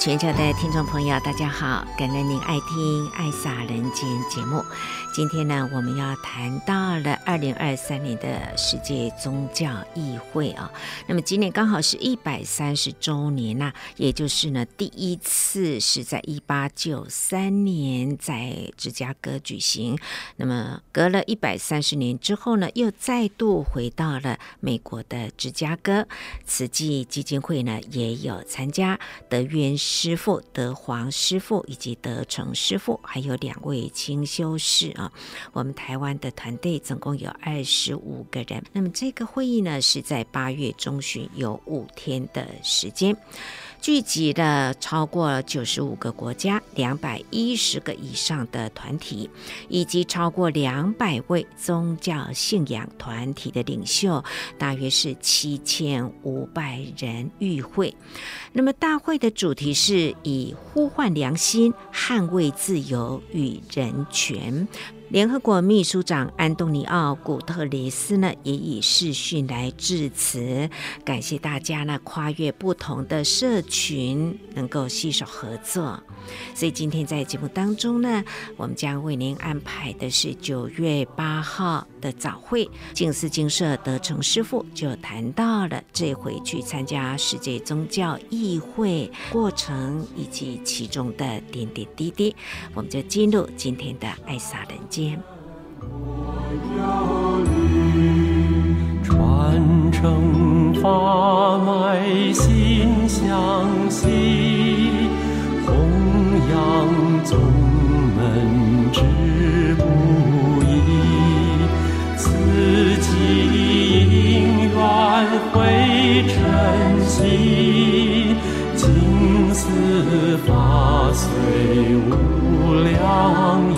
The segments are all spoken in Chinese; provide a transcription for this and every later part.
全球的听众朋友，大家好！感恩您爱听《爱洒人间》节目。今天呢，我们要谈到了二零二三年的世界宗教议会啊。那么今年刚好是一百三十周年呐，也就是呢，第一次是在一八九三年在芝加哥举行。那么隔了一百三十年之后呢，又再度回到了美国的芝加哥。慈济基金会呢，也有参加德渊师傅、德皇师傅以及德成师傅，还有两位清修士。啊，我们台湾的团队总共有二十五个人。那么这个会议呢，是在八月中旬，有五天的时间。聚集了超过九十五个国家、两百一十个以上的团体，以及超过两百位宗教信仰团体的领袖，大约是七千五百人与会。那么大会的主题是以呼唤良心、捍卫自由与人权。联合国秘书长安东尼奥·古特雷斯呢，也以视讯来致辞，感谢大家呢跨越不同的社群，能够携手合作。所以今天在节目当中呢，我们将为您安排的是九月八号的早会。静思精舍德成师父就谈到了这回去参加世界宗教议会过程以及其中的点点滴滴。我们就进入今天的爱洒人间。我要传承法脉心相系，弘扬宗门志会晨曦，静思法随无量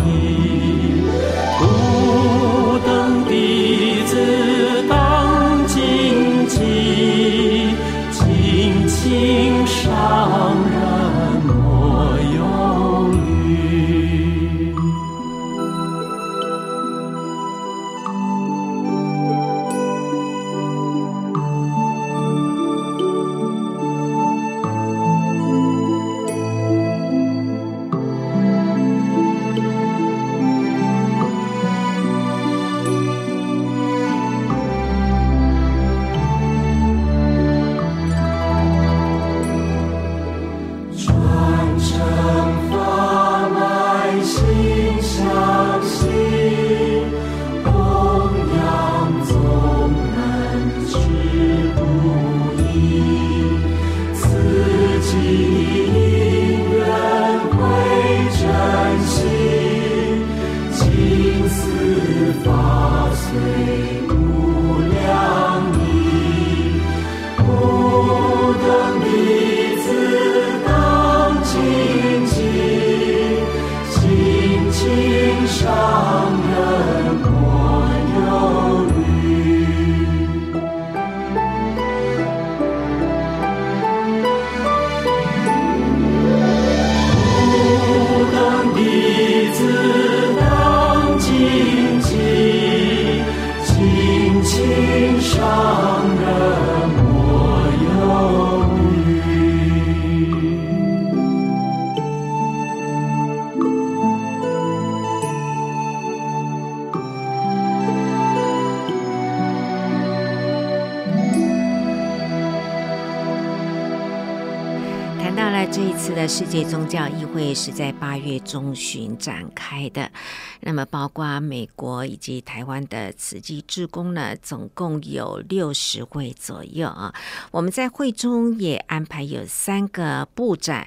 教议会是在八月中旬展开的，那么包括美国以及台湾的慈济志工呢，总共有六十位左右啊。我们在会中也安排有三个部长。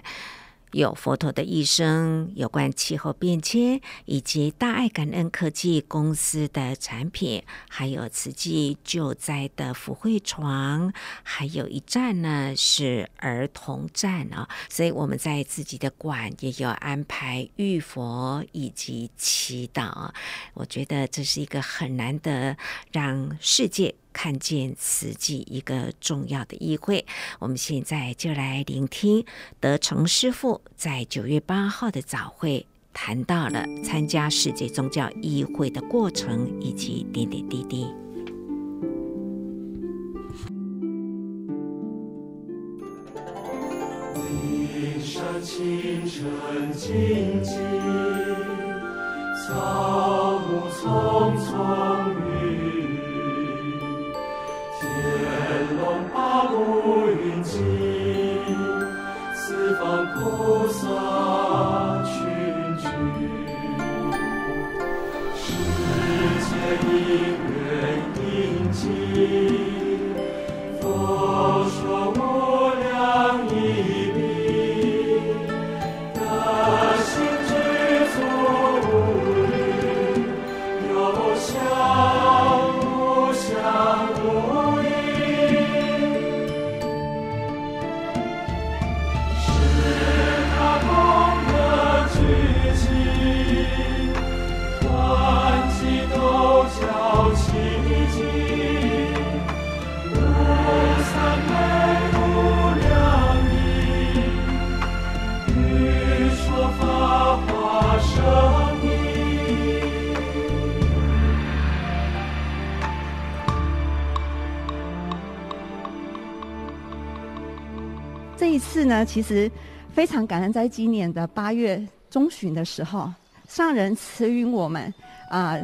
有佛陀的一生，有关气候变迁，以及大爱感恩科技公司的产品，还有慈济救灾的福慧床，还有一站呢是儿童站啊。所以我们在自己的馆也有安排浴佛以及祈祷。我觉得这是一个很难得让世界。看见慈济一个重要的议会，我们现在就来聆听德成师傅在九月八号的早会谈到了参加世界宗教议会的过程以及点点滴滴。山清晨静静，草木葱葱八股云其实非常感恩，在今年的八月中旬的时候，上人慈允我们啊、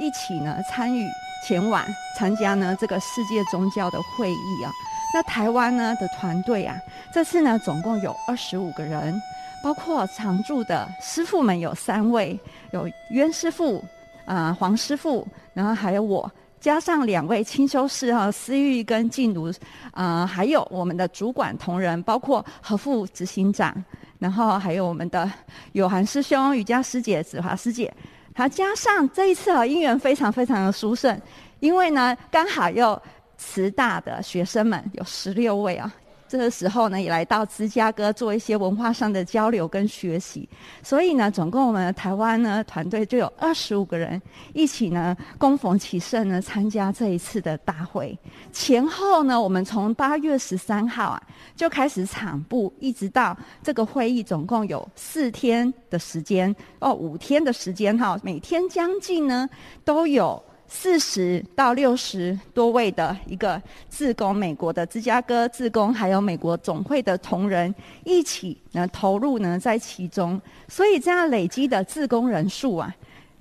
一起呢参与前往参加呢这个世界宗教的会议啊。那台湾呢的团队啊，这次呢总共有二十五个人，包括常驻的师父们有三位，有渊师父啊、黄师父，然后还有我。加上两位清修士哈，思玉跟静茹，啊、呃，还有我们的主管同仁，包括和副执行长，然后还有我们的有涵师兄、瑜伽师姐、子华师姐，还加上这一次啊，因缘非常非常的殊胜，因为呢，刚好有慈大的学生们有十六位啊。这个时候呢，也来到芝加哥做一些文化上的交流跟学习，所以呢，总共我们台湾呢团队就有二十五个人一起呢，恭逢其盛呢参加这一次的大会。前后呢，我们从八月十三号啊就开始场部，一直到这个会议，总共有四天的时间哦，五天的时间哈，每天将近呢都有。四十到六十多位的一个自工，美国的芝加哥自工，还有美国总会的同仁一起呢投入呢在其中，所以这样累积的自工人数啊，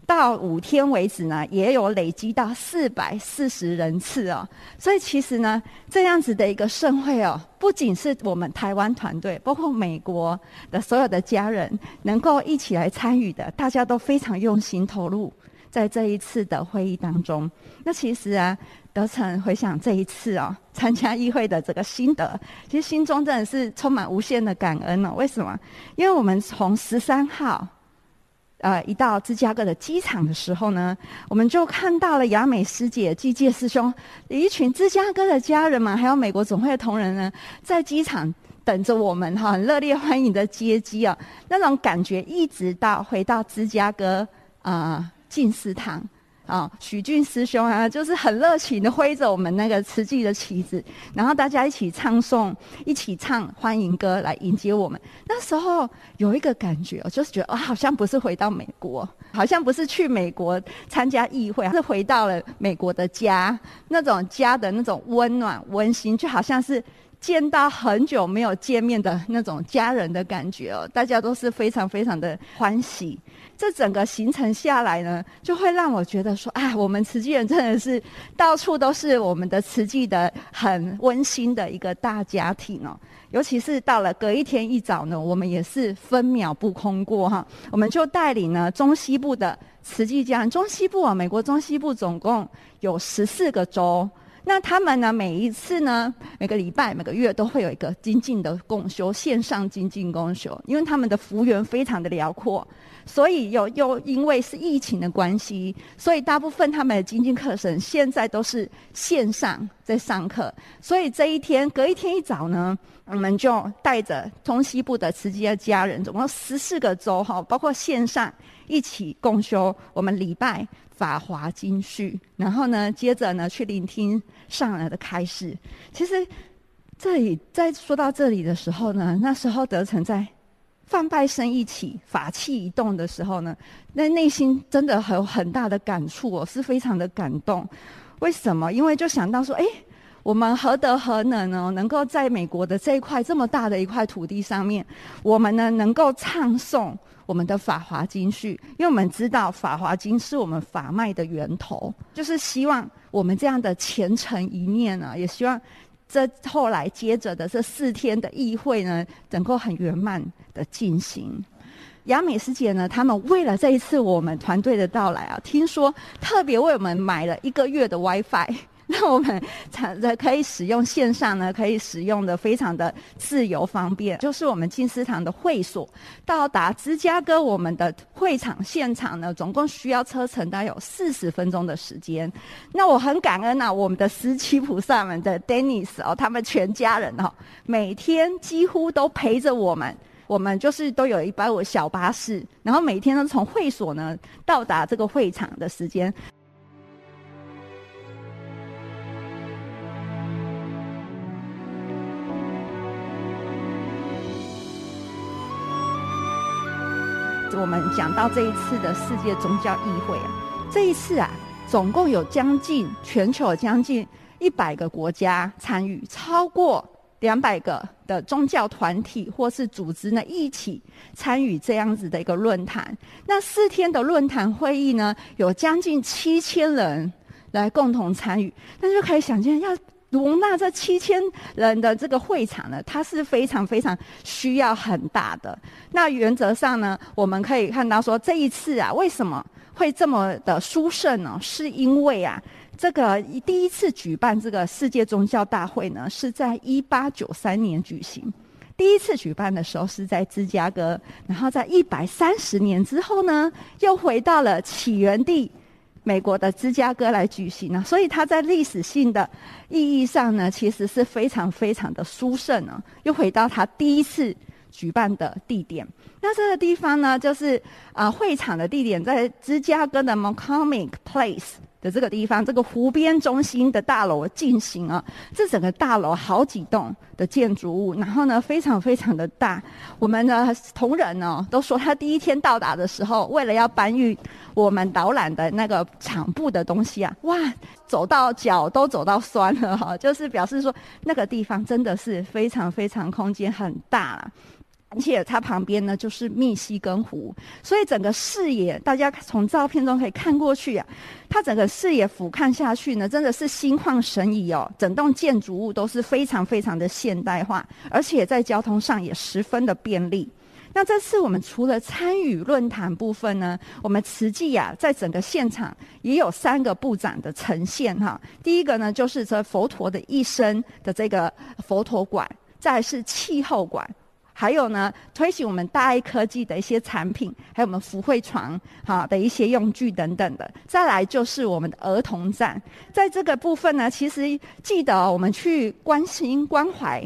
到五天为止呢，也有累积到四百四十人次哦。所以其实呢，这样子的一个盛会哦，不仅是我们台湾团队，包括美国的所有的家人能够一起来参与的，大家都非常用心投入。在这一次的会议当中，那其实啊，德成回想这一次哦，参加议会的这个心得，其实心中真的是充满无限的感恩哦。为什么？因为我们从十三号，呃，一到芝加哥的机场的时候呢，我们就看到了雅美师姐、季介师兄一群芝加哥的家人们，还有美国总会的同仁呢，在机场等着我们哈，很热烈欢迎的接机啊，那种感觉一直到回到芝加哥啊。进食堂，啊，许俊师兄啊，就是很热情的挥着我们那个慈济的旗子，然后大家一起唱诵，一起唱欢迎歌来迎接我们。那时候有一个感觉，就是觉得啊，好像不是回到美国，好像不是去美国参加议会，是回到了美国的家，那种家的那种温暖温馨，就好像是。见到很久没有见面的那种家人的感觉哦，大家都是非常非常的欢喜。这整个行程下来呢，就会让我觉得说，哎，我们慈济人真的是到处都是我们的慈济的很温馨的一个大家庭哦。尤其是到了隔一天一早呢，我们也是分秒不空过哈。我们就带领呢中西部的慈济家人，中西部啊，美国中西部总共有十四个州。那他们呢，每一次呢，每个礼拜、每个月都会有一个精进的共修，线上精进共修，因为他们的幅员非常的辽阔。所以又又因为是疫情的关系，所以大部分他们的精进课程现在都是线上在上课。所以这一天隔一天一早呢，我们就带着中西部的慈济的家人，总共十四个州哈，包括线上一起共修我们礼拜法华经序，然后呢，接着呢去聆听上来的开示。其实这里在说到这里的时候呢，那时候德成在。梵呗声一起，法器一动的时候呢，那内心真的很有很大的感触，我是非常的感动。为什么？因为就想到说，哎，我们何德何能呢？能够在美国的这一块这么大的一块土地上面，我们呢能够唱诵我们的法华经序，因为我们知道法华经是我们法脉的源头，就是希望我们这样的虔诚一念呢，也希望。这后来接着的这四天的议会呢，能够很圆满的进行。雅美师姐呢，他们为了这一次我们团队的到来啊，听说特别为我们买了一个月的 WiFi。那我们才可以使用线上呢，可以使用的非常的自由方便。就是我们静思堂的会所到达芝加哥我们的会场现场呢，总共需要车程大概有四十分钟的时间。那我很感恩啊，我们的十七菩萨们的 Dennis 哦，他们全家人哦，每天几乎都陪着我们。我们就是都有一班我小巴士，然后每天都从会所呢到达这个会场的时间。我们讲到这一次的世界宗教议会啊，这一次啊，总共有将近全球将近一百个国家参与，超过两百个的宗教团体或是组织呢一起参与这样子的一个论坛。那四天的论坛会议呢，有将近七千人来共同参与，那就可以想见要。容纳这七千人的这个会场呢，它是非常非常需要很大的。那原则上呢，我们可以看到说，这一次啊，为什么会这么的殊胜呢？是因为啊，这个第一次举办这个世界宗教大会呢，是在一八九三年举行。第一次举办的时候是在芝加哥，然后在一百三十年之后呢，又回到了起源地。美国的芝加哥来举行呢，所以它在历史性的意义上呢，其实是非常非常的殊胜呢。又回到它第一次举办的地点，那这个地方呢，就是啊、呃，会场的地点在芝加哥的 McCormick Place。的这个地方，这个湖边中心的大楼进行啊，这整个大楼好几栋的建筑物，然后呢，非常非常的大。我们的同仁呢，都说他第一天到达的时候，为了要搬运我们导览的那个场部的东西啊，哇，走到脚都走到酸了哈，就是表示说那个地方真的是非常非常空间很大了。而且它旁边呢，就是密西根湖，所以整个视野，大家从照片中可以看过去啊，它整个视野俯瞰下去呢，真的是心旷神怡哦。整栋建筑物都是非常非常的现代化，而且在交通上也十分的便利。那这次我们除了参与论坛部分呢，我们慈济呀，在整个现场也有三个部长的呈现哈。第一个呢，就是这佛陀的一生的这个佛陀馆，再是气候馆。还有呢，推行我们大爱科技的一些产品，还有我们福慧床哈的一些用具等等的。再来就是我们的儿童站，在这个部分呢，其实记得我们去关心关怀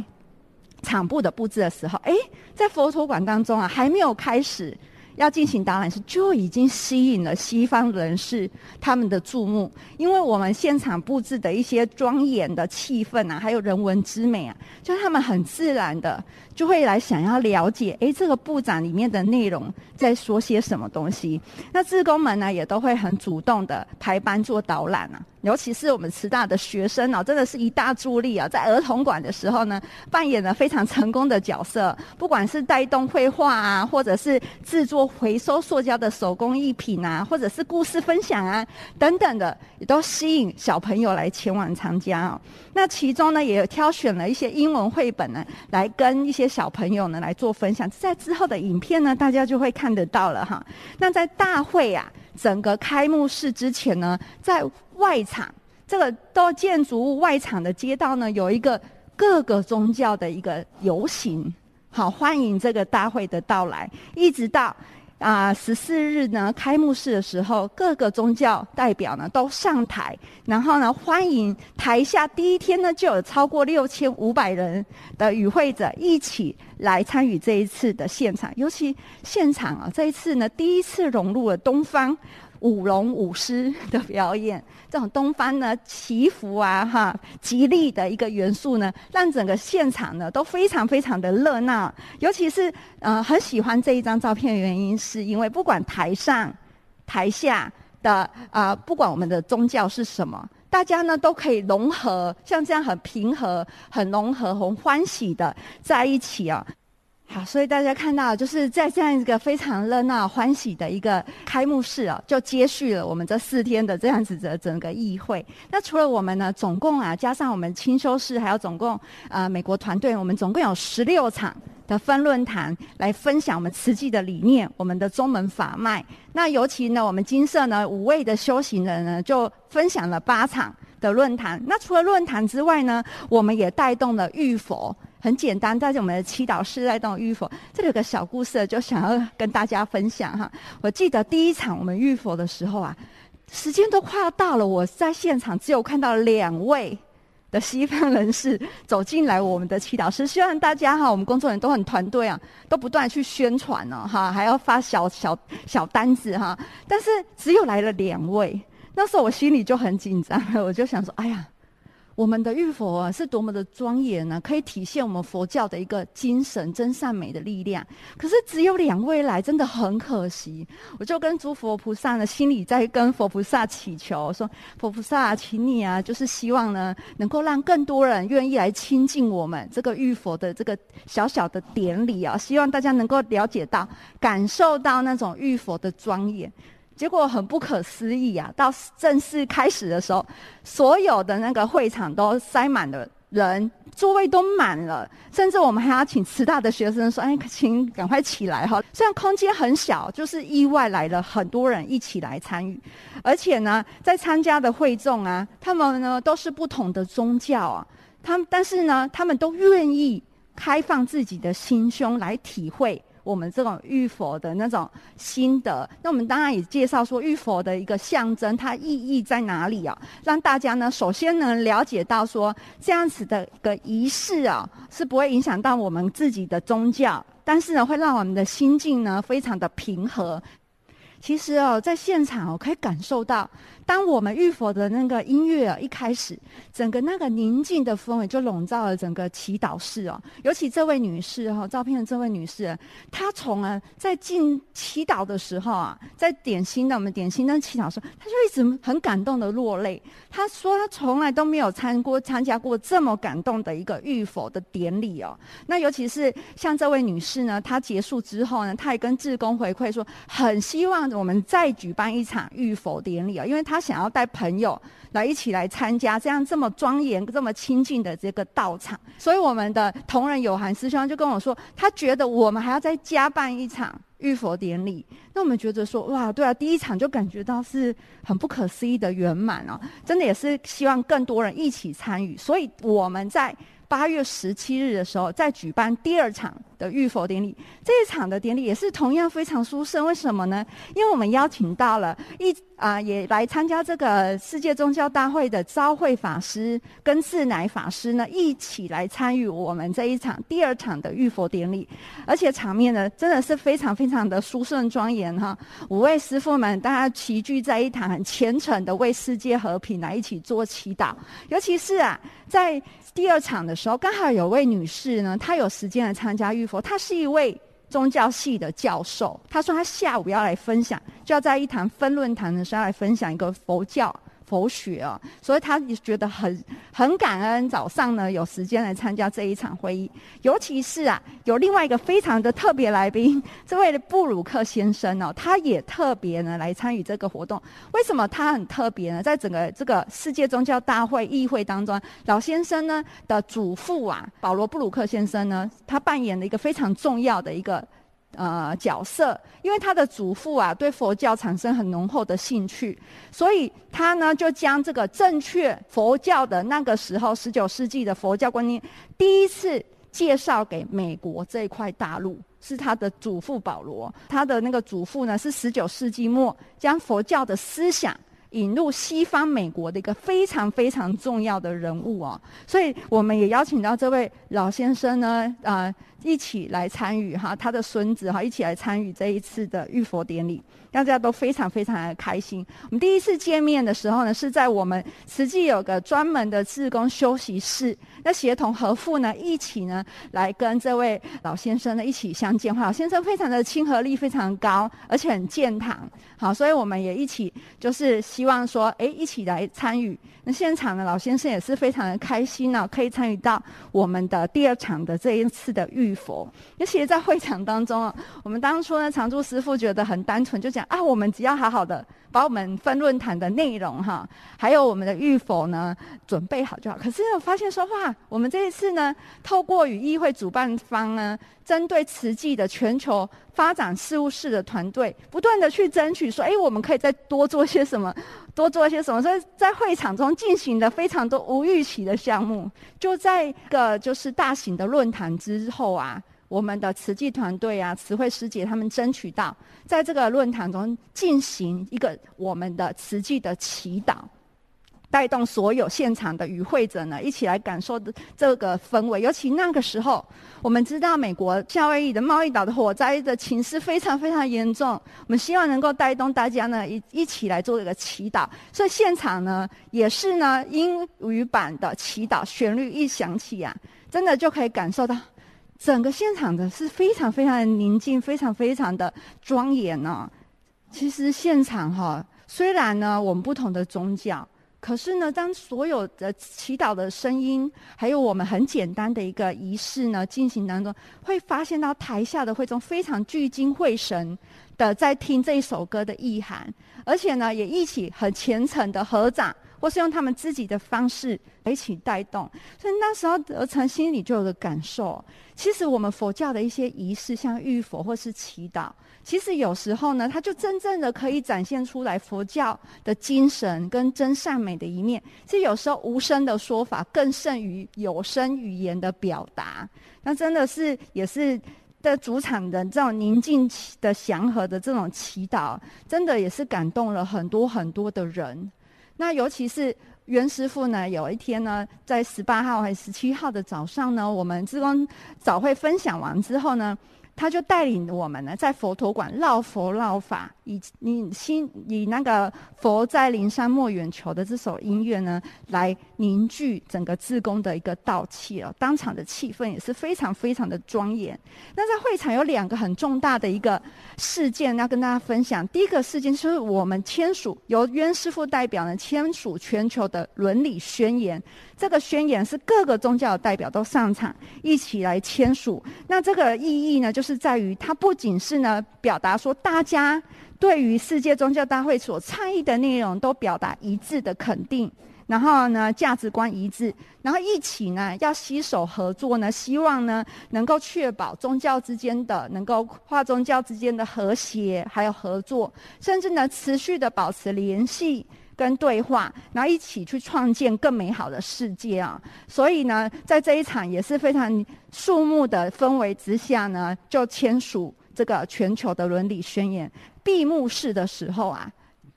场部的布置的时候，哎，在佛陀馆当中啊，还没有开始。要进行导览时，就已经吸引了西方人士他们的注目，因为我们现场布置的一些庄严的气氛啊，还有人文之美啊，就他们很自然的就会来想要了解，诶，这个布展里面的内容在说些什么东西。那志工们呢，也都会很主动的排班做导览啊。尤其是我们慈大的学生哦，真的是一大助力啊！在儿童馆的时候呢，扮演了非常成功的角色。不管是带动绘画啊，或者是制作回收塑胶的手工艺品啊，或者是故事分享啊等等的，也都吸引小朋友来前往参加哦。那其中呢，也有挑选了一些英文绘本呢，来跟一些小朋友呢来做分享。在之后的影片呢，大家就会看得到了哈。那在大会啊，整个开幕式之前呢，在外场这个到建筑物外场的街道呢，有一个各个宗教的一个游行，好欢迎这个大会的到来，一直到。啊，十四日呢，开幕式的时候，各个宗教代表呢都上台，然后呢欢迎台下第一天呢就有超过六千五百人的与会者一起来参与这一次的现场，尤其现场啊，这一次呢第一次融入了东方。舞龙舞狮的表演，这种东方呢祈福啊哈吉利的一个元素呢，让整个现场呢都非常非常的热闹。尤其是呃很喜欢这一张照片的原因，是因为不管台上台下的啊、不管我们的宗教是什么，大家呢都可以融合，像这样很平和、很融合、很欢喜的在一起啊。好，所以大家看到，就是在这样一个非常热闹、欢喜的一个开幕式啊，就接续了我们这四天的这样子的整个议会。那除了我们呢，总共啊，加上我们清修室，还有总共呃美国团队，我们总共有十六场的分论坛来分享我们慈济的理念，我们的宗门法脉。那尤其呢，我们金色呢五位的修行人呢，就分享了八场的论坛。那除了论坛之外呢，我们也带动了浴佛。很简单，带着我们的祈祷师来当浴佛。这里有个小故事，就想要跟大家分享哈。我记得第一场我们浴佛的时候啊，时间都快要到了，我在现场只有看到两位的西方人士走进来，我们的祈祷师。希望大家哈，我们工作人员都很团队啊，都不断去宣传哦哈，还要发小小小单子哈。但是只有来了两位，那时候我心里就很紧张，我就想说，哎呀。我们的浴佛啊，是多么的庄严呢？可以体现我们佛教的一个精神、真善美的力量。可是只有两位来，真的很可惜。我就跟诸佛菩萨呢，心里在跟佛菩萨祈求，说：佛菩萨，请你啊，就是希望呢，能够让更多人愿意来亲近我们这个浴佛的这个小小的典礼啊，希望大家能够了解到、感受到那种浴佛的庄严。结果很不可思议啊！到正式开始的时候，所有的那个会场都塞满了人，座位都满了，甚至我们还要请慈大的学生说：“哎，请赶快起来哈！”虽然空间很小，就是意外来了很多人一起来参与，而且呢，在参加的会众啊，他们呢都是不同的宗教啊，他们但是呢，他们都愿意开放自己的心胸来体会。我们这种浴佛的那种心得，那我们当然也介绍说浴佛的一个象征，它意义在哪里啊？让大家呢，首先能了解到说，这样子的一个仪式啊，是不会影响到我们自己的宗教，但是呢，会让我们的心境呢，非常的平和。其实哦，在现场我可以感受到。当我们浴佛的那个音乐，一开始，整个那个宁静的氛围就笼罩了整个祈祷室哦。尤其这位女士哈，照片的这位女士，她从啊在进祈祷的时候啊，在点心的我们点心灯祈祷时候，她就一直很感动的落泪。她说她从来都没有参过参加过这么感动的一个浴佛的典礼哦。那尤其是像这位女士呢，她结束之后呢，她也跟志工回馈说，很希望我们再举办一场浴佛典礼啊，因为她。他想要带朋友来一起来参加这样这么庄严、这么亲近的这个道场，所以我们的同仁有涵师兄就跟我说，他觉得我们还要再加办一场浴佛典礼。那我们觉得说，哇，对啊，第一场就感觉到是很不可思议的圆满哦，真的也是希望更多人一起参与，所以我们在。八月十七日的时候，再举办第二场的浴佛典礼。这一场的典礼也是同样非常殊胜。为什么呢？因为我们邀请到了一啊，也来参加这个世界宗教大会的昭慧法师跟智乃法师呢，一起来参与我们这一场第二场的浴佛典礼。而且场面呢，真的是非常非常的殊胜庄严哈！五位师父们大家齐聚在一堂，很虔诚的为世界和平来一起做祈祷。尤其是啊，在第二场的时候，刚好有位女士呢，她有时间来参加浴佛。她是一位宗教系的教授，她说她下午要来分享，就要在一堂分论坛的时候来分享一个佛教。佛学哦，所以他也觉得很很感恩。早上呢，有时间来参加这一场会议，尤其是啊，有另外一个非常的特别来宾，这位布鲁克先生哦，他也特别呢来参与这个活动。为什么他很特别呢？在整个这个世界宗教大会议会当中，老先生呢的祖父啊，保罗布鲁克先生呢，他扮演了一个非常重要的一个呃角色，因为他的祖父啊对佛教产生很浓厚的兴趣，所以他呢就将这个正确佛教的那个时候十九世纪的佛教观念第一次介绍给美国这一块大陆，是他的祖父保罗，他的那个祖父呢是十九世纪末将佛教的思想。引入西方美国的一个非常非常重要的人物哦，所以我们也邀请到这位老先生呢，啊、呃，一起来参与哈，他的孙子哈，一起来参与这一次的浴佛典礼，大家都非常非常的开心。我们第一次见面的时候呢，是在我们实际有个专门的志工休息室，那协同和父呢一起呢来跟这位老先生呢一起相见。老先生非常的亲和力非常高，而且很健谈，好，所以我们也一起就是希望说，哎，一起来参与。那现场的老先生也是非常的开心呢、可以参与到我们的第二场的这一次的浴佛。那其实在会场当中啊，我们当初呢，常住师父觉得很单纯，就讲啊，我们只要好好的把我们分论坛的内容哈，还有我们的预否呢准备好就好。可是我发现说哇，我们这一次呢，透过与议会主办方呢，针对慈济的全球发展事务室的团队，不断的去争取说，哎，我们可以再多做些什么。多做些什么？所以在会场中进行了非常多无预期的项目。就在一个就是大型的论坛之后啊，我们的慈济团队啊，慈惠师姐他们争取到，在这个论坛中进行一个我们的慈济的祈祷。带动所有现场的与会者呢，一起来感受这个氛围。尤其那个时候，我们知道美国夏威夷的贸易岛的火灾的情势非常非常严重。我们希望能够带动大家呢，一一起来做这个祈祷。所以现场呢，也是呢英语版的祈祷旋律一响起啊，真的就可以感受到整个现场的是非常非常的宁静，非常非常的庄严呢、哦。其实现场哈，虽然呢我们不同的宗教。可是呢，当所有的祈祷的声音，还有我们很简单的一个仪式呢进行当中，会发现到台下的会众非常聚精会神的在听这一首歌的意涵，而且呢，也一起很虔诚的合掌，或是用他们自己的方式一起带动。所以那时候德成心里就有个感受，其实我们佛教的一些仪式，像浴佛或是祈祷。其实有时候呢，它就真正的可以展现出来佛教的精神跟真善美的一面。其实有时候无声的说法更胜于有声语言的表达。那真的是也是的主场的这种宁静的祥和的这种祈祷，真的也是感动了很多很多的人。那尤其是袁师傅呢，有一天呢，在十八号还是十七号的早上呢，我们志工早会分享完之后呢。他就带领我们呢，在佛陀馆绕佛绕法，以你心以那个佛在灵山莫远求的这首音乐呢，来凝聚整个自宫的一个道气哦。当场的气氛也是非常非常的庄严。那在会场有两个很重大的一个事件要跟大家分享。第一个事件就是我们签署由渊师父代表呢签署全球的伦理宣言。这个宣言是各个宗教的代表都上场一起来签署。那这个意义呢，就是在于它不仅是呢表达说大家对于世界宗教大会所倡议的内容都表达一致的肯定，然后呢价值观一致，然后一起呢要携手合作呢，希望呢能够确保宗教之间的能够跨宗教之间的和谐还有合作，甚至呢持续的保持联系。跟对话，然后一起去创建更美好的世界啊！所以呢，在这一场也是非常肃穆的氛围之下呢，就签署这个全球的伦理宣言。闭幕式的时候啊，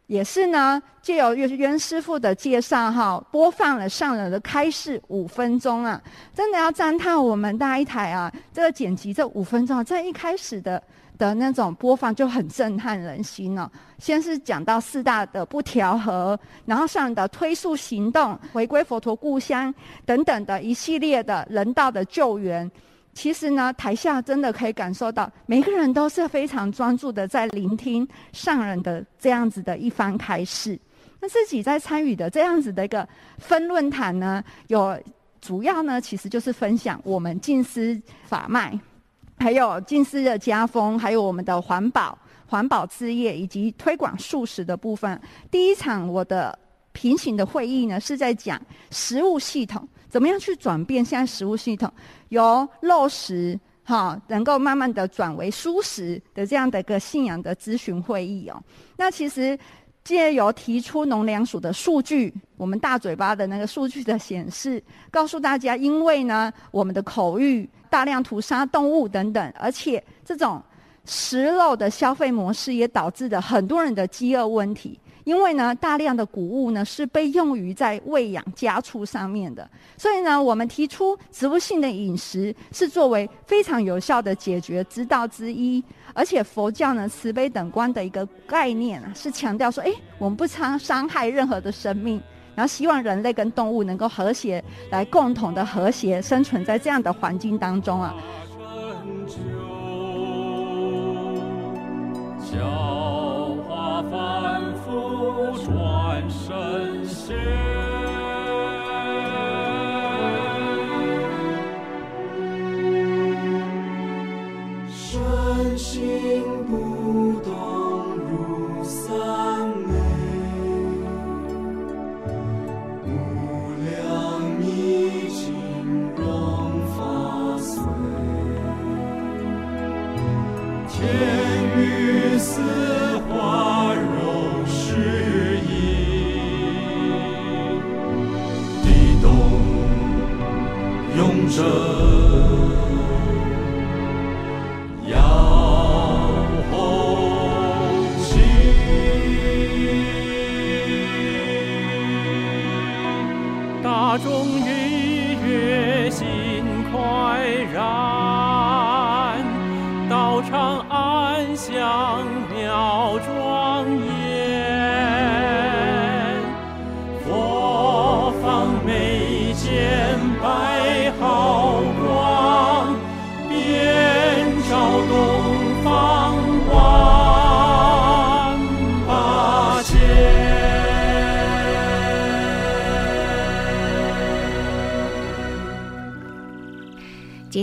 也是呢，借由袁袁师傅的介绍哈，播放了上人的开示五分钟啊，真的要赞叹我们大一台啊，这个剪辑这五分钟，啊，在一开始的。的那种播放就很震撼人心了。先是讲到四大的不调和，然后上的推速行动、回归佛陀故乡等等的一系列的人道的救援。其实呢，台下真的可以感受到，每个人都是非常专注的在聆听上人的这样子的一番开示。那自己在参与的这样子的一个分论坛呢，有主要呢，其实就是分享我们静思法脉。还有静思的家风，还有我们的环保、环保事业以及推广素食的部分。第一场我的平行的会议呢，是在讲食物系统怎么样去转变现在食物系统由肉食哈，能够慢慢的转为蔬食的这样的一个信仰的咨询会议哦。那其实借由提出农粮署的数据，我们大嘴巴的那个数据的显示，告诉大家，因为呢，我们的口欲大量屠杀动物等等，而且这种食肉的消费模式也导致了很多人的饥饿问题。因为呢，大量的谷物呢是被用于在喂养家畜上面的，所以呢，我们提出植物性的饮食是作为非常有效的解决之道之一。而且佛教呢，慈悲等观的一个概念啊，是强调说，哎，我们不伤伤害任何的生命，然后希望人类跟动物能够和谐，来共同的和谐生存在这样的环境当中啊。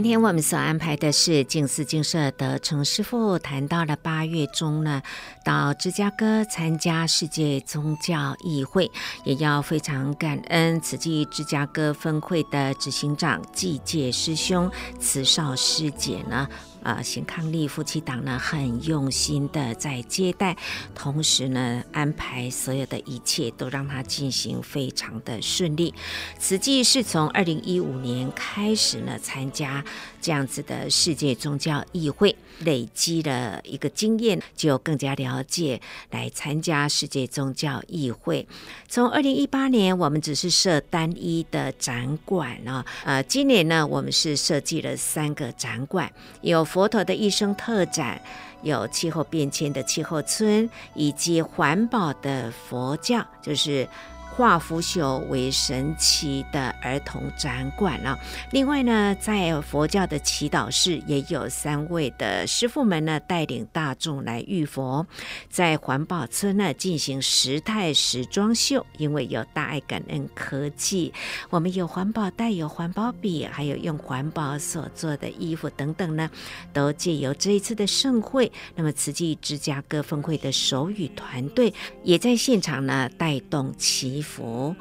今天我们所安排的是静思静舍的陈师傅谈到了八月中呢，到芝加哥参加世界宗教议会，也要非常感恩慈济芝加哥分会的执行长季介师兄、慈少师姐呢。呃，行康利夫妻档呢，很用心的在接待，同时呢，安排所有的一切都让他进行非常的顺利。慈济是从二零一五年开始呢，参加这样子的世界宗教议会，累积了一个经验，就更加了解来参加世界宗教议会。从二零一八年，我们只是设单一的展馆呢，呃，今年呢，我们是设计了三个展馆，有。佛陀的一生特展，有气候变迁的气候村，以及环保的佛教，就是。化腐朽为神奇的儿童展馆了。另外呢，在佛教的祈祷室也有三位的师傅们呢，带领大众来浴佛。在环保村呢，进行时态时装秀，因为有大爱感恩科技，我们有环保袋、有环保笔，还有用环保所做的衣服等等呢，都借由这一次的盛会。那么，慈济芝加哥分会的手语团队也在现场呢，带动祈。福，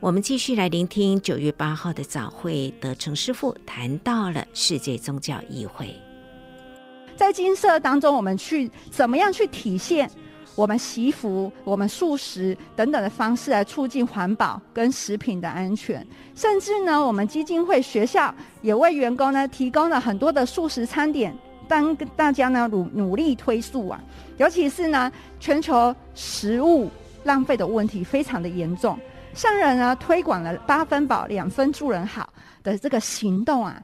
我们继续来聆听九月八号的早会，德成师傅谈到了世界宗教议会。在金色当中，我们去怎么样去体现我们惜福、我们素食等等的方式来促进环保跟食品的安全。甚至呢，我们基金会学校也为员工呢提供了很多的素食餐点，当大家呢努努力推素啊，尤其是呢全球食物。浪费的问题非常的严重，上人呢推广了八分饱两分助人好的这个行动啊，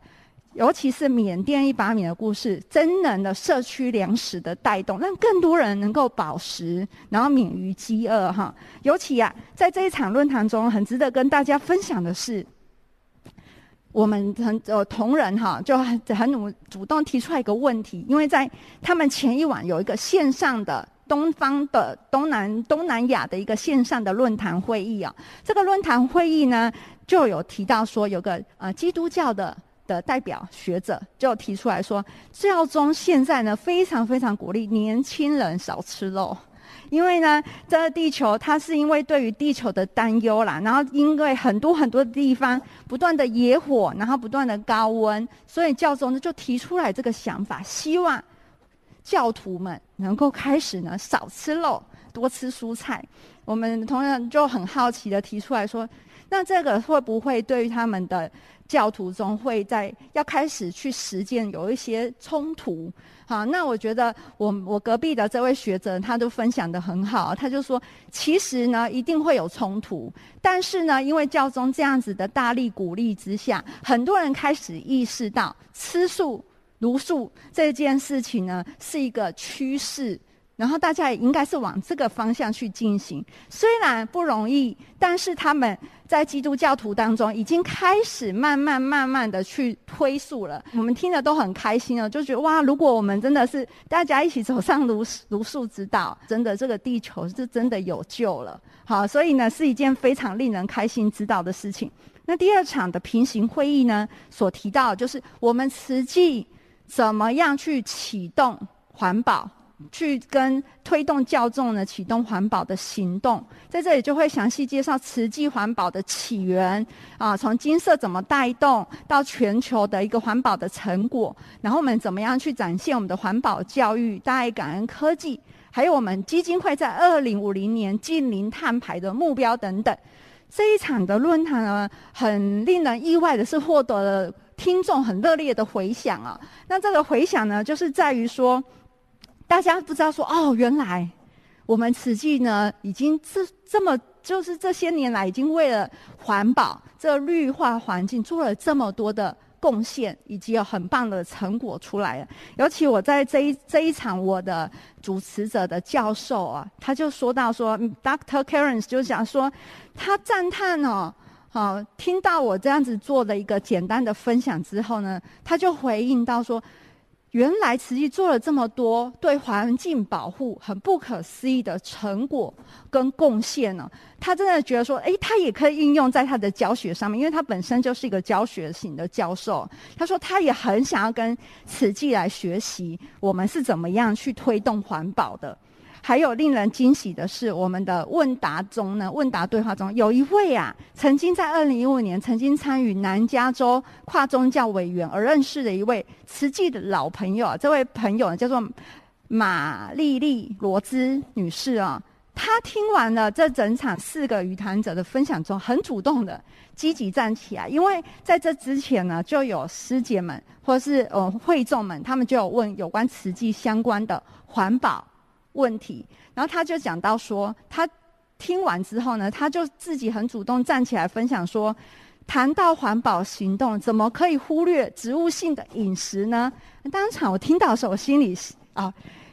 尤其是缅甸一把米的故事，真能的社区粮食的带动，让更多人能够饱食，然后免于饥饿哈。尤其啊，在这一场论坛中，很值得跟大家分享的是，我们很有同仁哈，就很很努主动提出来一个问题，因为在他们前一晚有一个线上的。东方的东南东南亚的一个线上的论坛会议啊，这个论坛会议呢，就有提到说，有个呃基督教的的代表学者就提出来说，教宗现在呢非常非常鼓励年轻人少吃肉，因为呢，这个地球它是因为对于地球的担忧啦，然后因为很多很多的地方不断的野火，然后不断的高温，所以教宗呢就提出来这个想法，希望教徒们能够开始呢少吃肉，多吃蔬菜。我们同样就很好奇的提出来说，那这个会不会对于他们的教徒中会在要开始去实践有一些冲突？好，那我觉得我我隔壁的这位学者他都分享得很好，他就说，其实呢一定会有冲突，但是呢，因为教宗这样子的大力鼓励之下，很多人开始意识到吃素、茹素这件事情呢是一个趋势。然后大家也应该是往这个方向去进行，虽然不容易，但是他们在基督教徒当中已经开始慢慢慢慢的去推素了。我们听了都很开心哦，就觉得哇，如果我们真的是大家一起走上茹茹素之道，真的这个地球是真的有救了。好，所以呢是一件非常令人开心知道的事情。那第二场的平行会议呢，所提到就是我们实际怎么样去启动环保。去跟推动教众呢启动环保的行动，在这里就会详细介绍慈济环保的起源啊，从金色怎么带动到全球的一个环保的成果，然后我们怎么样去展现我们的环保教育、大爱感恩科技，还有我们基金会在二零五零年净零碳排的目标等等。这一场的论坛呢，很令人意外的是获得了听众很热烈的回响啊。那这个回响呢，就是在于说。大家不知道说哦，原来我们慈济呢，已经这这么就是这些年来，已经为了环保、这绿化环境做了这么多的贡献，以及有很棒的成果出来了。尤其我在这一这一场，我的主持者的教授啊，他就说到说，Dr. Cairns 就讲说，他赞叹哦，好，听到我这样子做的一个简单的分享之后呢，他就回应到说。原来慈济做了这么多对环境保护很不可思议的成果跟贡献呢，他真的觉得说，诶，他也可以应用在他的教学上面，因为他本身就是一个教学型的教授。他说他也很想要跟慈济来学习，我们是怎么样去推动环保的。还有令人惊喜的是，我们的问答中呢，问答对话中有一位啊，曾经在二零一五年曾经参与南加州跨宗教委员而认识的一位慈济的老朋友啊，这位朋友呢叫做玛丽丽罗兹女士啊，她听完了这整场四个与谈者的分享中，很主动的积极站起来，因为在这之前呢，就有师姐们或是呃会众们，他们就有问有关慈济相关的环保。问题，然后他就讲到说，他听完之后呢，他就自己很主动站起来分享说，谈到环保行动，怎么可以忽略植物性的饮食呢？当场我听到的时候，我心里啊。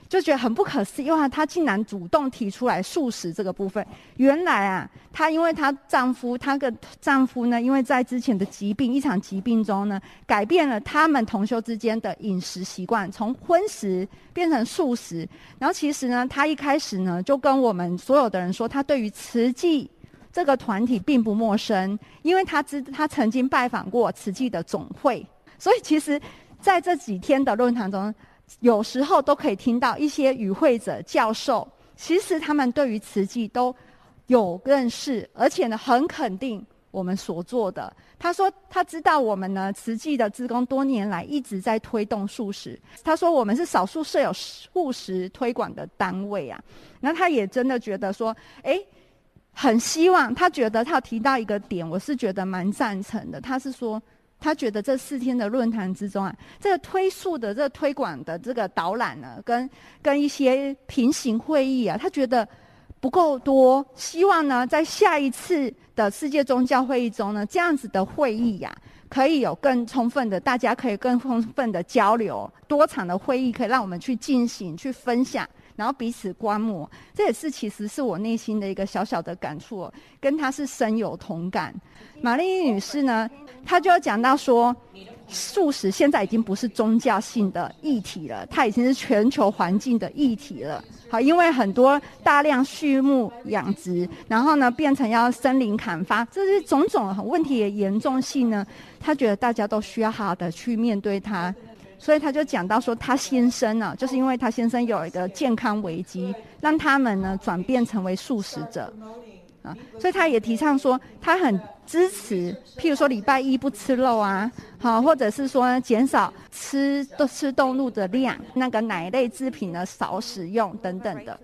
就觉得很不可思议，哇！她竟然主动提出来素食这个部分。原来啊，她因为她丈夫，她的丈夫呢，因为在之前的疾病一场疾病中呢，改变了他们同修之间的饮食习惯，从荤食变成素食。然后其实呢，她一开始呢，就跟我们所有的人说，她对于慈济这个团体并不陌生，因为她知她曾经拜访过慈济的总会。所以其实在这几天的论坛中。有时候都可以听到一些与会者、教授，其实他们对于慈济都有认识，而且呢很肯定我们所做的。他说他知道我们呢慈济的职工多年来一直在推动素食。他说我们是少数设有素食推广的单位啊。那他也真的觉得说，诶，很希望。他觉得他提到一个点，我是觉得蛮赞成的。他是说。他觉得这四天的论坛之中啊，这个推素的、这个推广的这个导览呢，跟跟一些平行会议啊，他觉得不够多。希望呢，在下一次的世界宗教会议中呢，这样子的会议呀、可以有更充分的，大家可以更充分的交流，多场的会议可以让我们去进行、去分享。然后彼此观摩，这也是其实是我内心的一个小小的感触，跟她是深有同感。玛丽女士呢，她就讲到说，素食现在已经不是宗教性的议题了，它已经是全球环境的议题了。好，因为很多大量畜牧养殖，然后呢变成要森林砍伐，这是种种问题的严重性呢。她觉得大家都需要好好的去面对它。所以他就讲到说，他先生呢，就是因为他先生有一个健康危机，让他们呢转变成为素食者。啊，所以他也提倡说，他很支持，譬如说礼拜一不吃肉啊，好，或者是说减少吃都吃动物的量，那个奶类制品呢少使用等等的。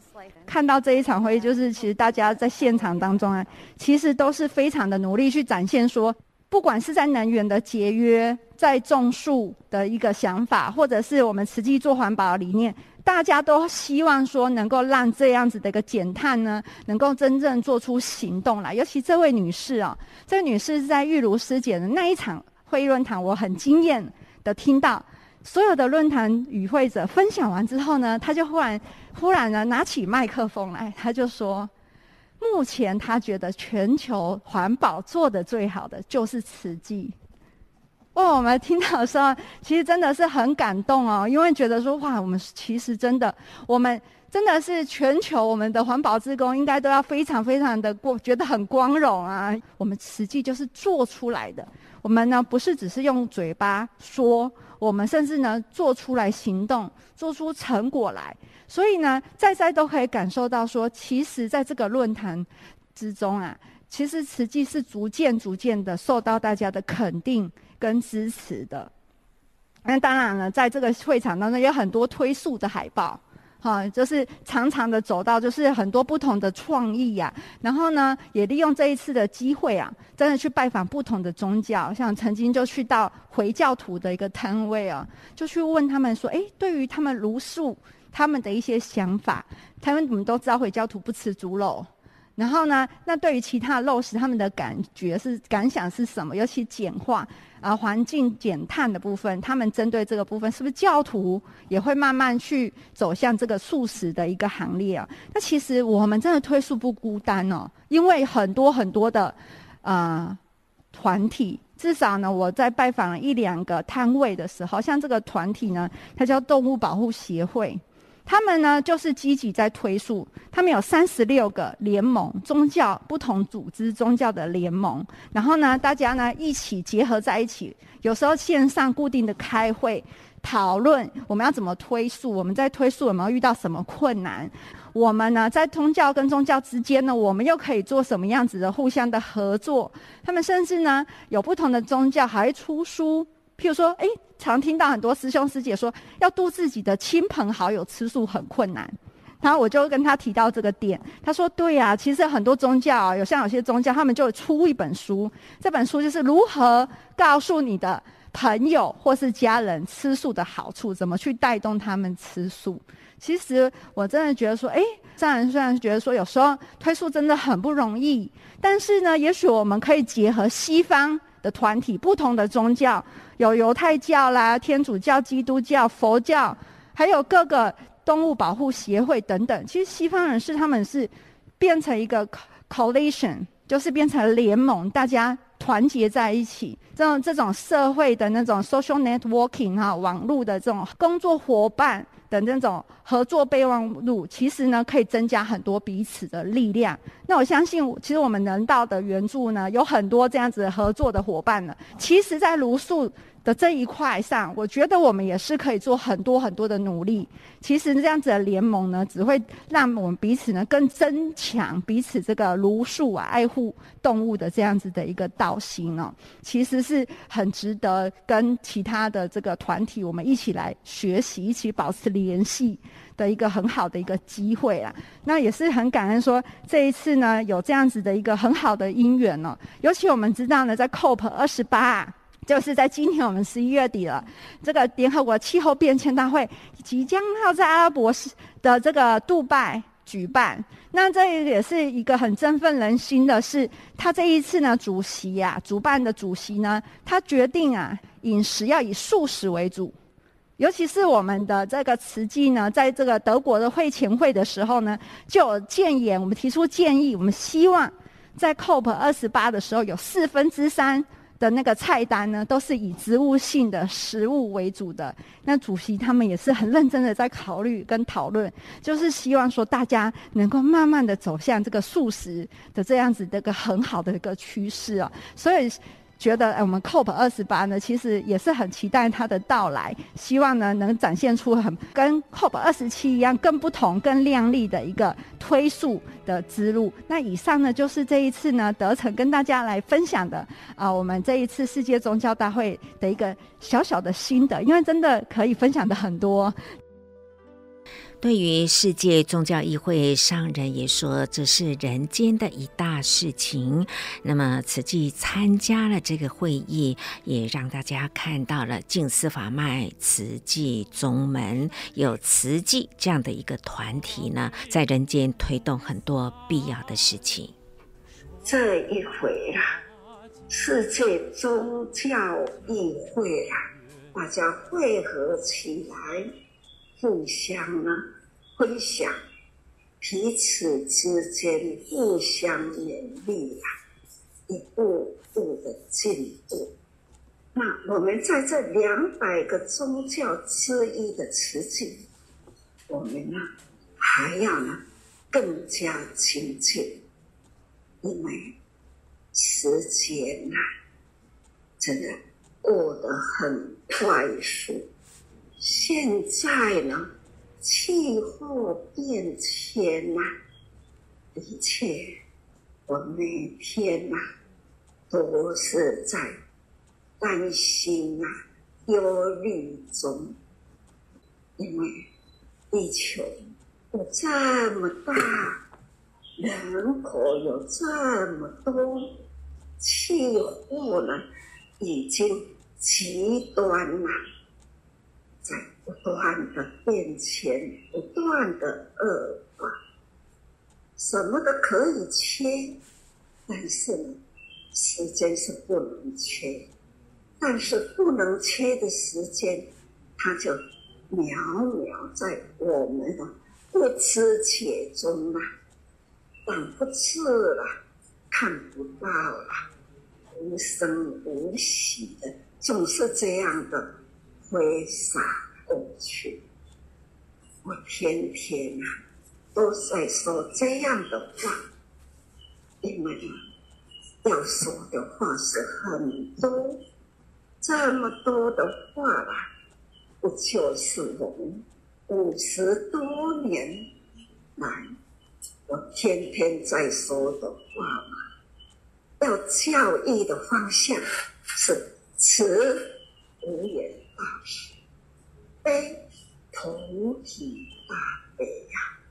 看到这一场会议，就是其实大家在现场当中啊，其实都是非常的努力去展现说，不管是在能源的节约，在种树的一个想法，或者是我们实际做环保的理念。大家都希望说能够让这样子的一个减碳呢，能够真正做出行动来。尤其这位女士啊，这位女士是在玉如师姐的那一场会议论坛，我很惊艳的听到所有的论坛与会者分享完之后呢，她就忽然忽然呢拿起麦克风来，她就说，目前她觉得全球环保做得最好的就是慈济。哦，我们听到的时候，其实真的是很感动哦，因为觉得说哇，我们其实真的，我们真的是全球我们的环保职工应该都要非常非常的过，觉得很光荣啊。我们实际就是做出来的，我们呢不是只是用嘴巴说，我们甚至呢做出来行动，做出成果来。所以呢，在在都可以感受到说，其实在这个论坛之中啊，其实实际是逐渐逐渐的受到大家的肯定。跟支持的，那当然了，在这个会场当中有很多推素的海报，哈，就是长长的走道，就是很多不同的创意呀、然后呢，也利用这一次的机会啊，真的去拜访不同的宗教，像曾经就去到回教徒的一个摊位啊，就去问他们说，哎，对于他们茹素他们的一些想法，他们我们都知道回教徒不吃猪肉。然后呢，那对于其他肉食，他们的感觉是感想是什么？尤其简化啊，环境减碳的部分，他们针对这个部分，是不是教徒也会慢慢去走向这个素食的一个行列啊？那其实我们真的推素不孤单哦，因为很多很多的啊团体，至少呢，我在拜访一两个摊位的时候，像这个团体呢，它叫动物保护协会。他们呢，就是积极在推素。他们有三十六个联盟，宗教不同组织宗教的联盟。然后呢，大家呢一起结合在一起，有时候线上固定的开会讨论，我们要怎么推素？我们在推素有没有遇到什么困难？我们呢，在宗教跟宗教之间呢，我们又可以做什么样子的互相的合作？他们甚至呢，有不同的宗教还会出书。譬如说，哎，常听到很多师兄师姐说，要度自己的亲朋好友吃素很困难。然后我就跟他提到这个点，他说：“对呀、啊，其实很多宗教啊，有像有些宗教，他们就出一本书，这本书就是如何告诉你的朋友或是家人吃素的好处，怎么去带动他们吃素。其实我真的觉得说，哎，虽然虽然觉得说有时候推素真的很不容易，但是呢，也许我们可以结合西方的团体，不同的宗教。”有犹太教啦、天主教、基督教、佛教，还有各个动物保护协会等等。其实西方人士他们是变成一个 coalition，就是变成联盟，大家团结在一起。这种这种社会的那种 social networking 哈，网络的这种工作伙伴。的那种合作备忘录，其实呢可以增加很多彼此的力量。那我相信，其实我们能到的援助呢，有很多这样子合作的伙伴呢。其实，在卢素的这一块上，我觉得我们也是可以做很多很多的努力。其实这样子的联盟呢，只会让我们彼此呢更增强彼此这个茹素啊、爱护动物的这样子的一个道心哦。其实是很值得跟其他的这个团体我们一起来学习，一起保持联系的一个很好的一个机会啊。那也是很感恩说这一次呢有这样子的一个很好的因缘哦。尤其我们知道呢，在 COP 二十八。就是在今天，我们十一月底了，这个联合国气候变迁大会即将要在阿拉伯的这个杜拜举办。那这也是一个很振奋人心的事。他这一次呢，主席呀、啊，主办的主席呢，他决定啊，饮食要以素食为主。尤其是我们的这个慈济呢，在这个德国的会前会的时候呢，就有建言，我们提出建议，我们希望在 COP 二十八的时候有四分之三。的那个菜单呢，都是以植物性的食物为主的。那主席他们也是很认真的在考虑跟讨论，就是希望说大家能够慢慢的走向这个素食的这样子的一个很好的一个趋势啊。所以觉得，哎，我们 COP 二十八呢，其实也是很期待它的到来，希望呢能展现出很跟 COP 二十七一样更不同、更亮丽的一个推速的之路。那以上呢就是这一次呢德成跟大家来分享的啊，我们这一次世界宗教大会的一个小小的心得，因为真的可以分享的很多。对于世界宗教议会上人也说，这是人间的一大事情。那么慈济参加了这个会议，也让大家看到了静思法脉慈济宗门有慈济这样的一个团体呢，在人间推动很多必要的事情。这一回啊，世界宗教议会啊，大家汇合起来，互相呢。分享彼此之间互相勉励啊，一步步的进步。那我们在这两百个宗教之一的慈济，我们呢还要呢更加亲近，因为时间啊真的过得很快速。现在呢。气候变迁呐、一切我每天呐、都是在担心啊、忧虑中，因为地球有这么大，人口有这么多，气候呢已经极端了，不断的变迁，不断的恶化，什么都可以缺，但是呢，时间是不能缺。但是不能缺的时间，它就渺渺在我们的不知觉中啊，挡不住了，看不到了，无声无息的，总是这样的挥洒。过去，我天天啊都在说这样的话，因为要说的话是很多，这么多的话啊，不就是我们五十多年来我天天在说的话吗？要教育的方向是慈无言大慈。悲同体大悲呀、啊，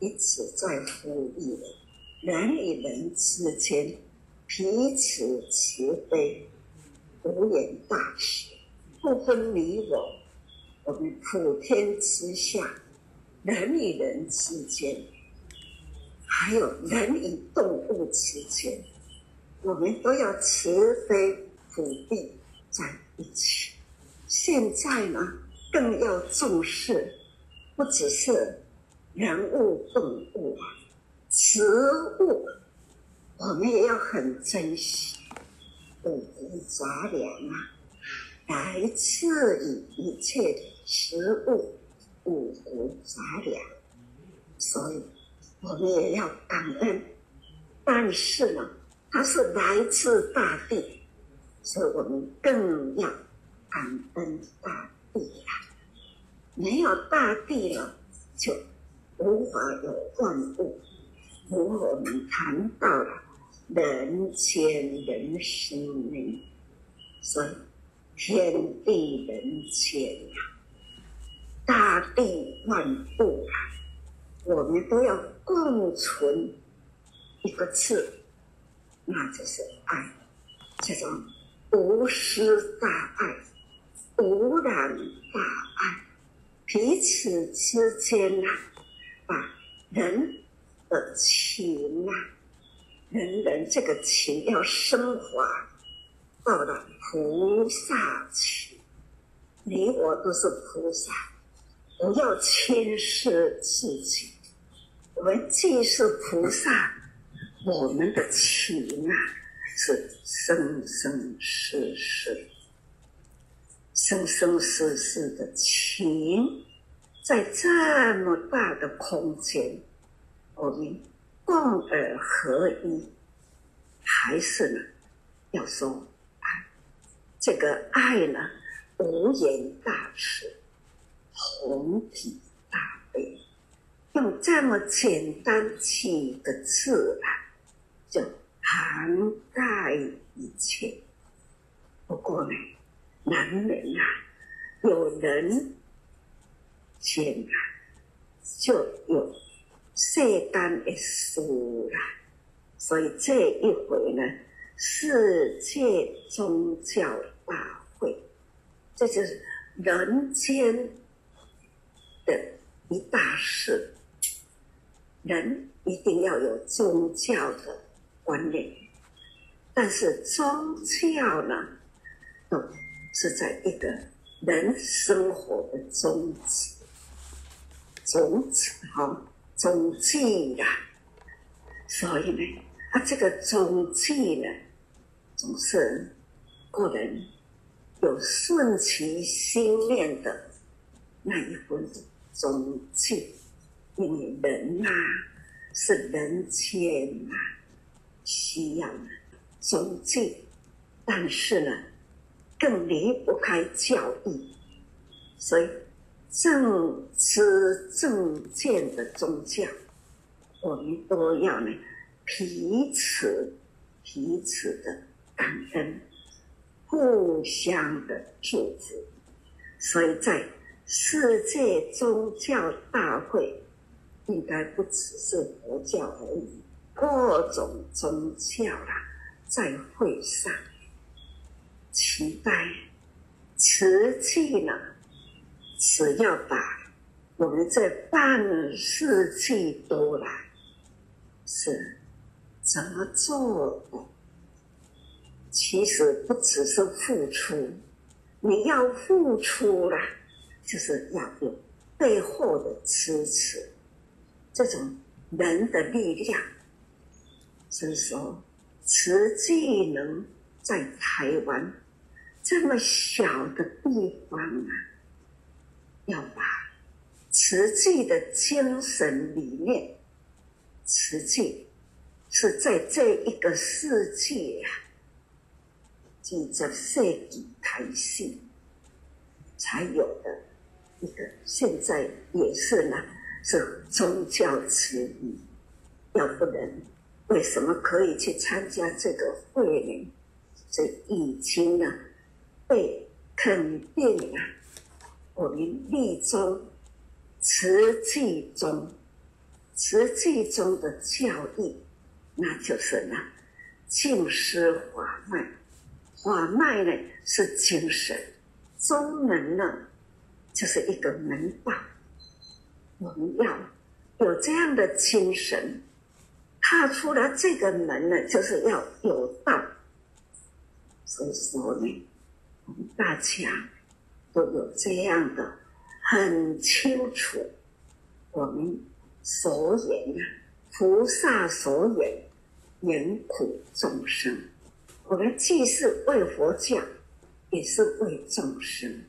一直在呼吁人与人之间彼此慈悲，无言大慈，不分你我。我们普天之下，人与人之间，还有人与动物之间，我们都要慈悲普地在一起。现在呢？更要重视，不只是人物、动物啊，植物，我们也要很珍惜。五谷杂粮啊，来自于一切的食物，五谷杂粮，所以我们也要感恩。但是呢，它是来自大地，所以我们更要感恩大地地呀。没有大地了，就无法有万物。如果我们谈到了人间人生命，所以天地人间呀，大地万物，我们都要共存一个字，那就是爱。这种无私大爱，无染大爱。彼此之间呐、把人的情啊，人人这个情要升华到了菩萨情。你我都是菩萨，不要轻视自己。我们既是菩萨，我们的情啊是生生世世。生生世世的情，在这么大的空间，我们共而合一，还是呢？要说爱这个爱呢，无言大慈，同体大悲，用这么简单几个字来，就涵盖一切。不过呢，男人啊，有人间啊，就有世间的事啦。所以这一回呢，世界宗教大会，这就是人。间的一大事。人。一定要有宗教的观念，但是宗教呢，都是在一个人生活的终极，终极哈，终极呀。所以呢，啊，这个终极呢，总是个人有顺其心念的那一份终极，因为人呐、啊、是人间呐、啊，需要终极，但是呢。更离不开教义，所以正知正见的宗教，我们都要呢彼此彼此的感恩，互相的祝福。所以在世界宗教大会，应该不只是佛教而已，各种宗教啦，在会上。期待慈济呢，只要把我们这半世纪多来是怎么做的？其实不只是付出，你要付出了，就是要有背后的支持，这种人的力量。所以说，慈济能在台湾。这么小的地方啊，要把慈济的精神理念，慈济是在这一个世界啊，几十世纪开始才有的一个，现在也是呢，是宗教词语。要不然，为什么可以去参加这个会呢？这已经呢？被肯定啊！我们立宗慈济宗，慈济宗的教义，那就是呢，静思法脉，法脉呢是精神，宗门呢就是一个门道。我们要有这样的精神，踏出了这个门呢，就是要有道。所以说呢。大家都有这样的很清楚，我们所言啊，菩萨所言，言苦众生。我们既是为佛教，也是为众生，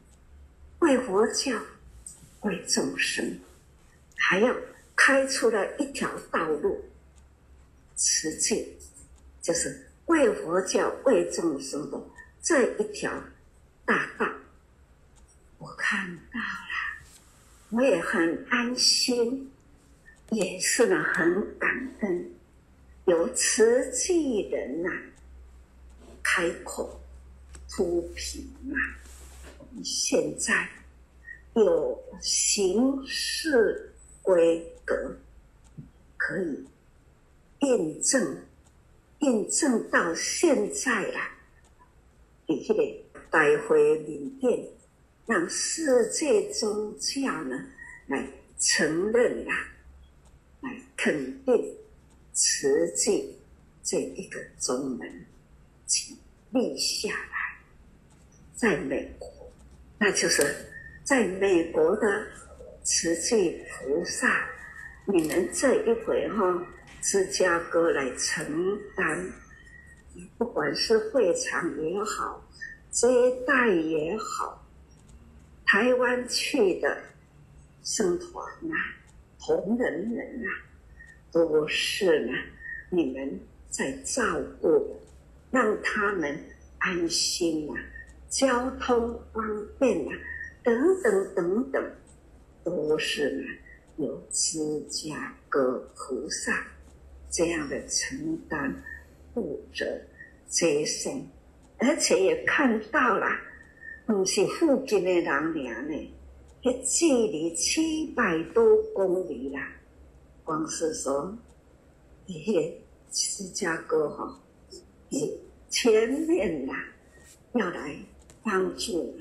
为佛教，为众生，还要开出了一条道路，实际就是为佛教、为众生的这一条。大道，我看到了，我也很安心，也是呢很感恩，有慈济人呐、开口脱贫啊，我们现在有行事规格，可以验证，验证到现在、啊，你这个。带回缅甸，让世界宗教呢来承认啊，来肯定慈济这一个宗门，请立下来，在美国，那就是在美国的慈济菩萨，你们这一回哈，芝加哥来承担，不管是会场也好。接待也好，台湾去的僧团呐、同仁们呐，都是呢，你们在照顾，让他们安心呐，交通方便啊，等等等等，都是呢由芝加哥菩萨这样的承担负责接送，而且也看到了，不是附近的人俩呢，距离七百多公里啦，光是说，咦，芝加哥哈，咦，前面呐要来帮助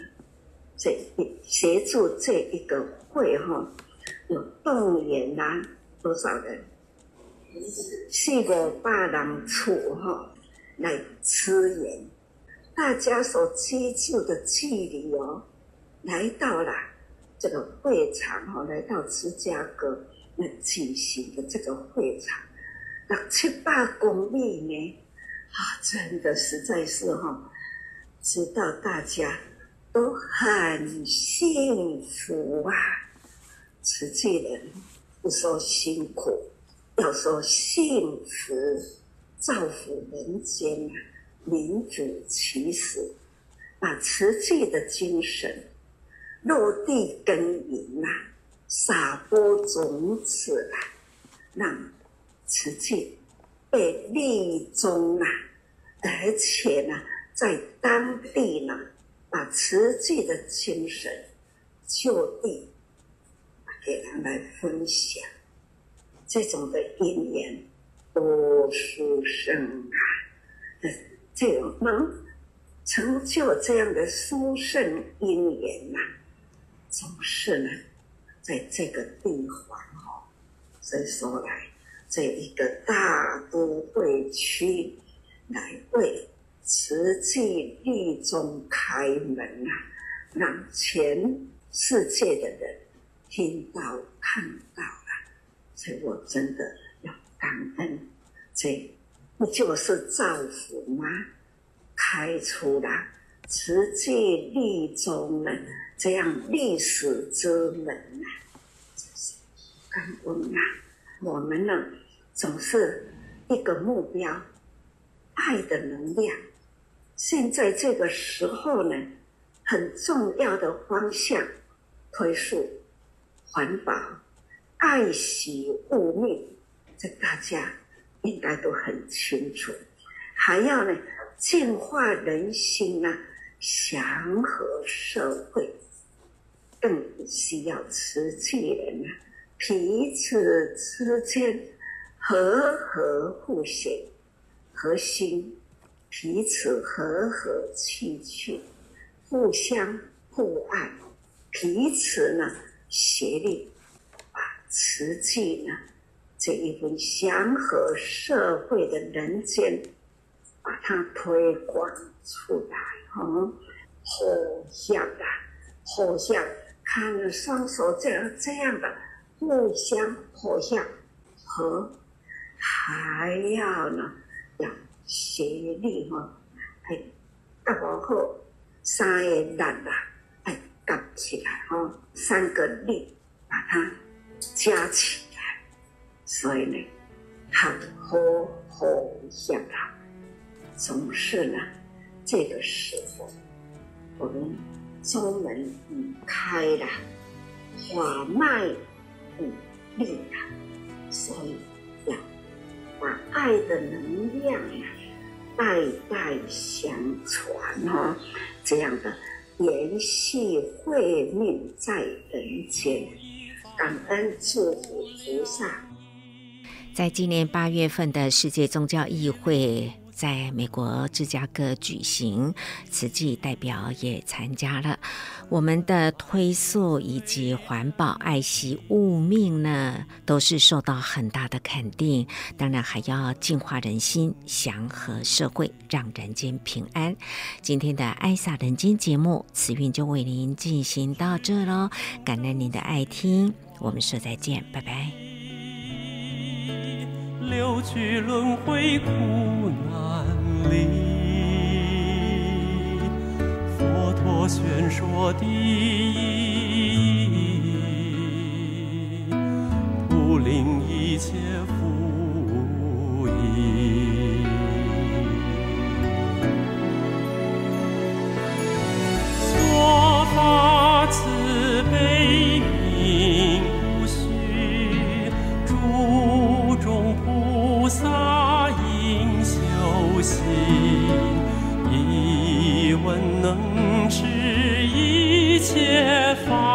这协助这一个会哈，有动员啦多少人？四五百人处哈来支援，大家所居住的距离哦，来到了这个会场哈，来到芝加哥那举行的这个会场，六七八公里呢，啊，真的实在是哈，知道大家都很幸福啊，慈济人不说辛苦。要说幸福，造福人间啊，民主其实，把慈济的精神落地耕耘呐，撒播种子啊，让慈济被立宗啊，而且呢，在当地呢，把慈济的精神就地给他们分享。这种的因缘多殊胜啊！嗯怎么能成就这样的殊胜因缘呐、总是呢，在这个地方哦，所以说来这一个大都会区来为慈济立宗开门啊，让全世界的人听到看到啊。所以我真的要感恩，这不就是造福吗？开出了持戒立宗门这样历史之门啊！感恩啊！我们呢，总是一个目标，爱的能量。现在这个时候呢，很重要的方向，推述环保。爱惜物命，这大家应该都很清楚。还要呢，净化人心啊，祥和社会，更需要慈济人啊，彼此之间和和互协，和心，彼此和和气气，互相互爱，彼此呢协力把。慈济呢，这一份祥和社会的人间，把它推广出来，哦，好像的，好像看了双手这样这样的互相好像和，还要呢要协力哈，哎，大往后三个力啦，哎，夹起来哈、哦，三个力把它。加起来，所以呢，很好好想啊，总是呢，这个时候我们宗门已开了，法脉已立了，所以要把爱的能量呀，代代相传啊，这样的延续慧命在人间。感恩祝福菩萨。在今年八月份的世界宗教议会，在美国芝加哥举行，慈济代表也参加了。我们的推素以及环保、爱惜物命呢，都是受到很大的肯定。当然，还要净化人心，祥和社会，让人间平安。今天的《爱洒人间》节目，慈韵就为您进行到这喽。感恩您的爱听。我们说再见，拜拜。六趣轮回苦难离，佛陀宣说第一义，普令一切福益。溪菩萨应修习，一问能知一切法。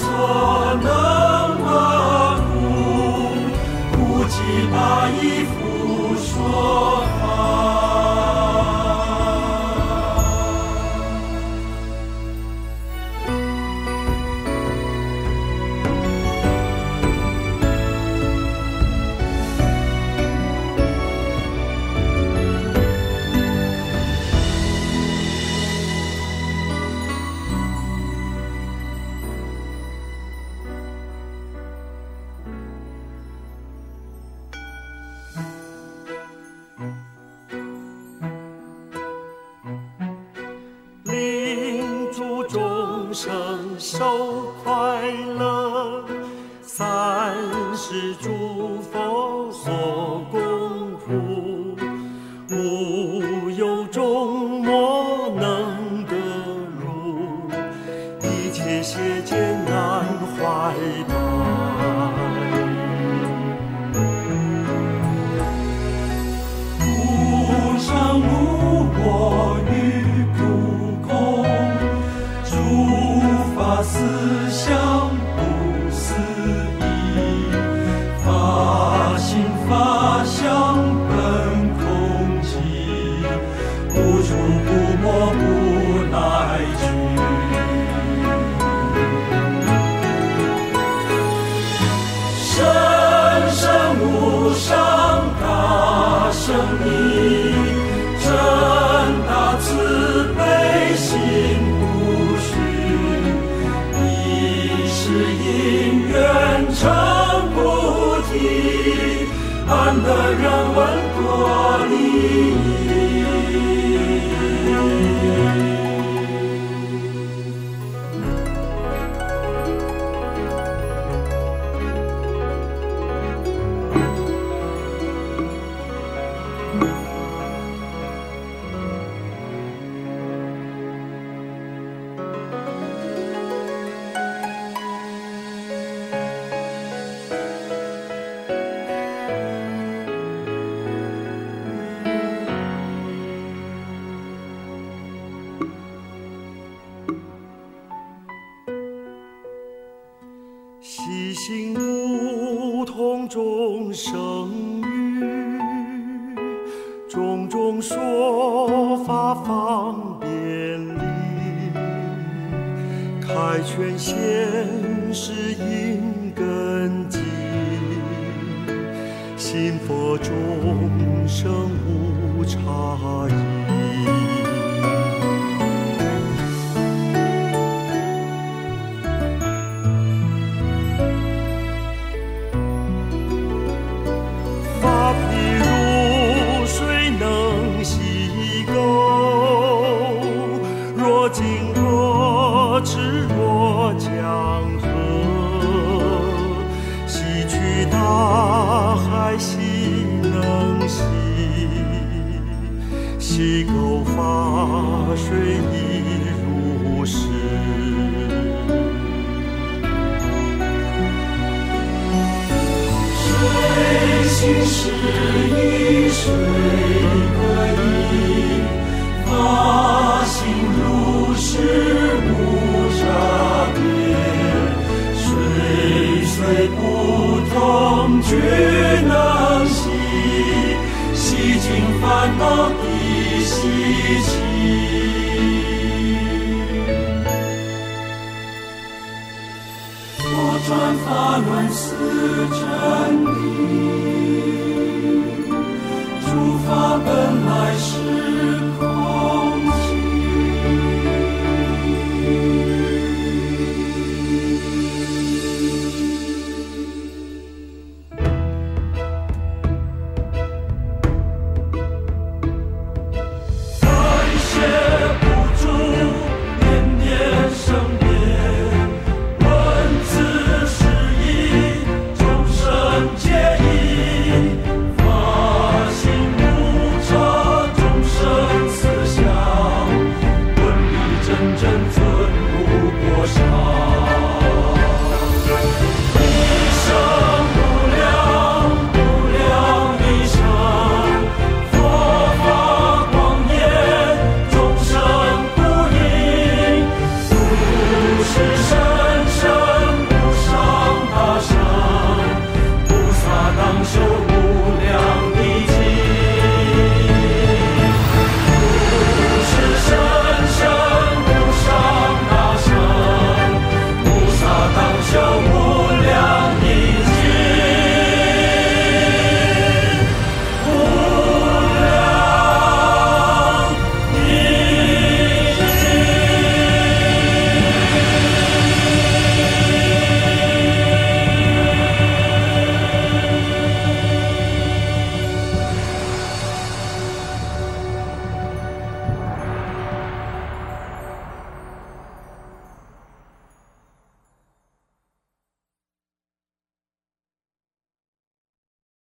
所能何木不及大衣复说。法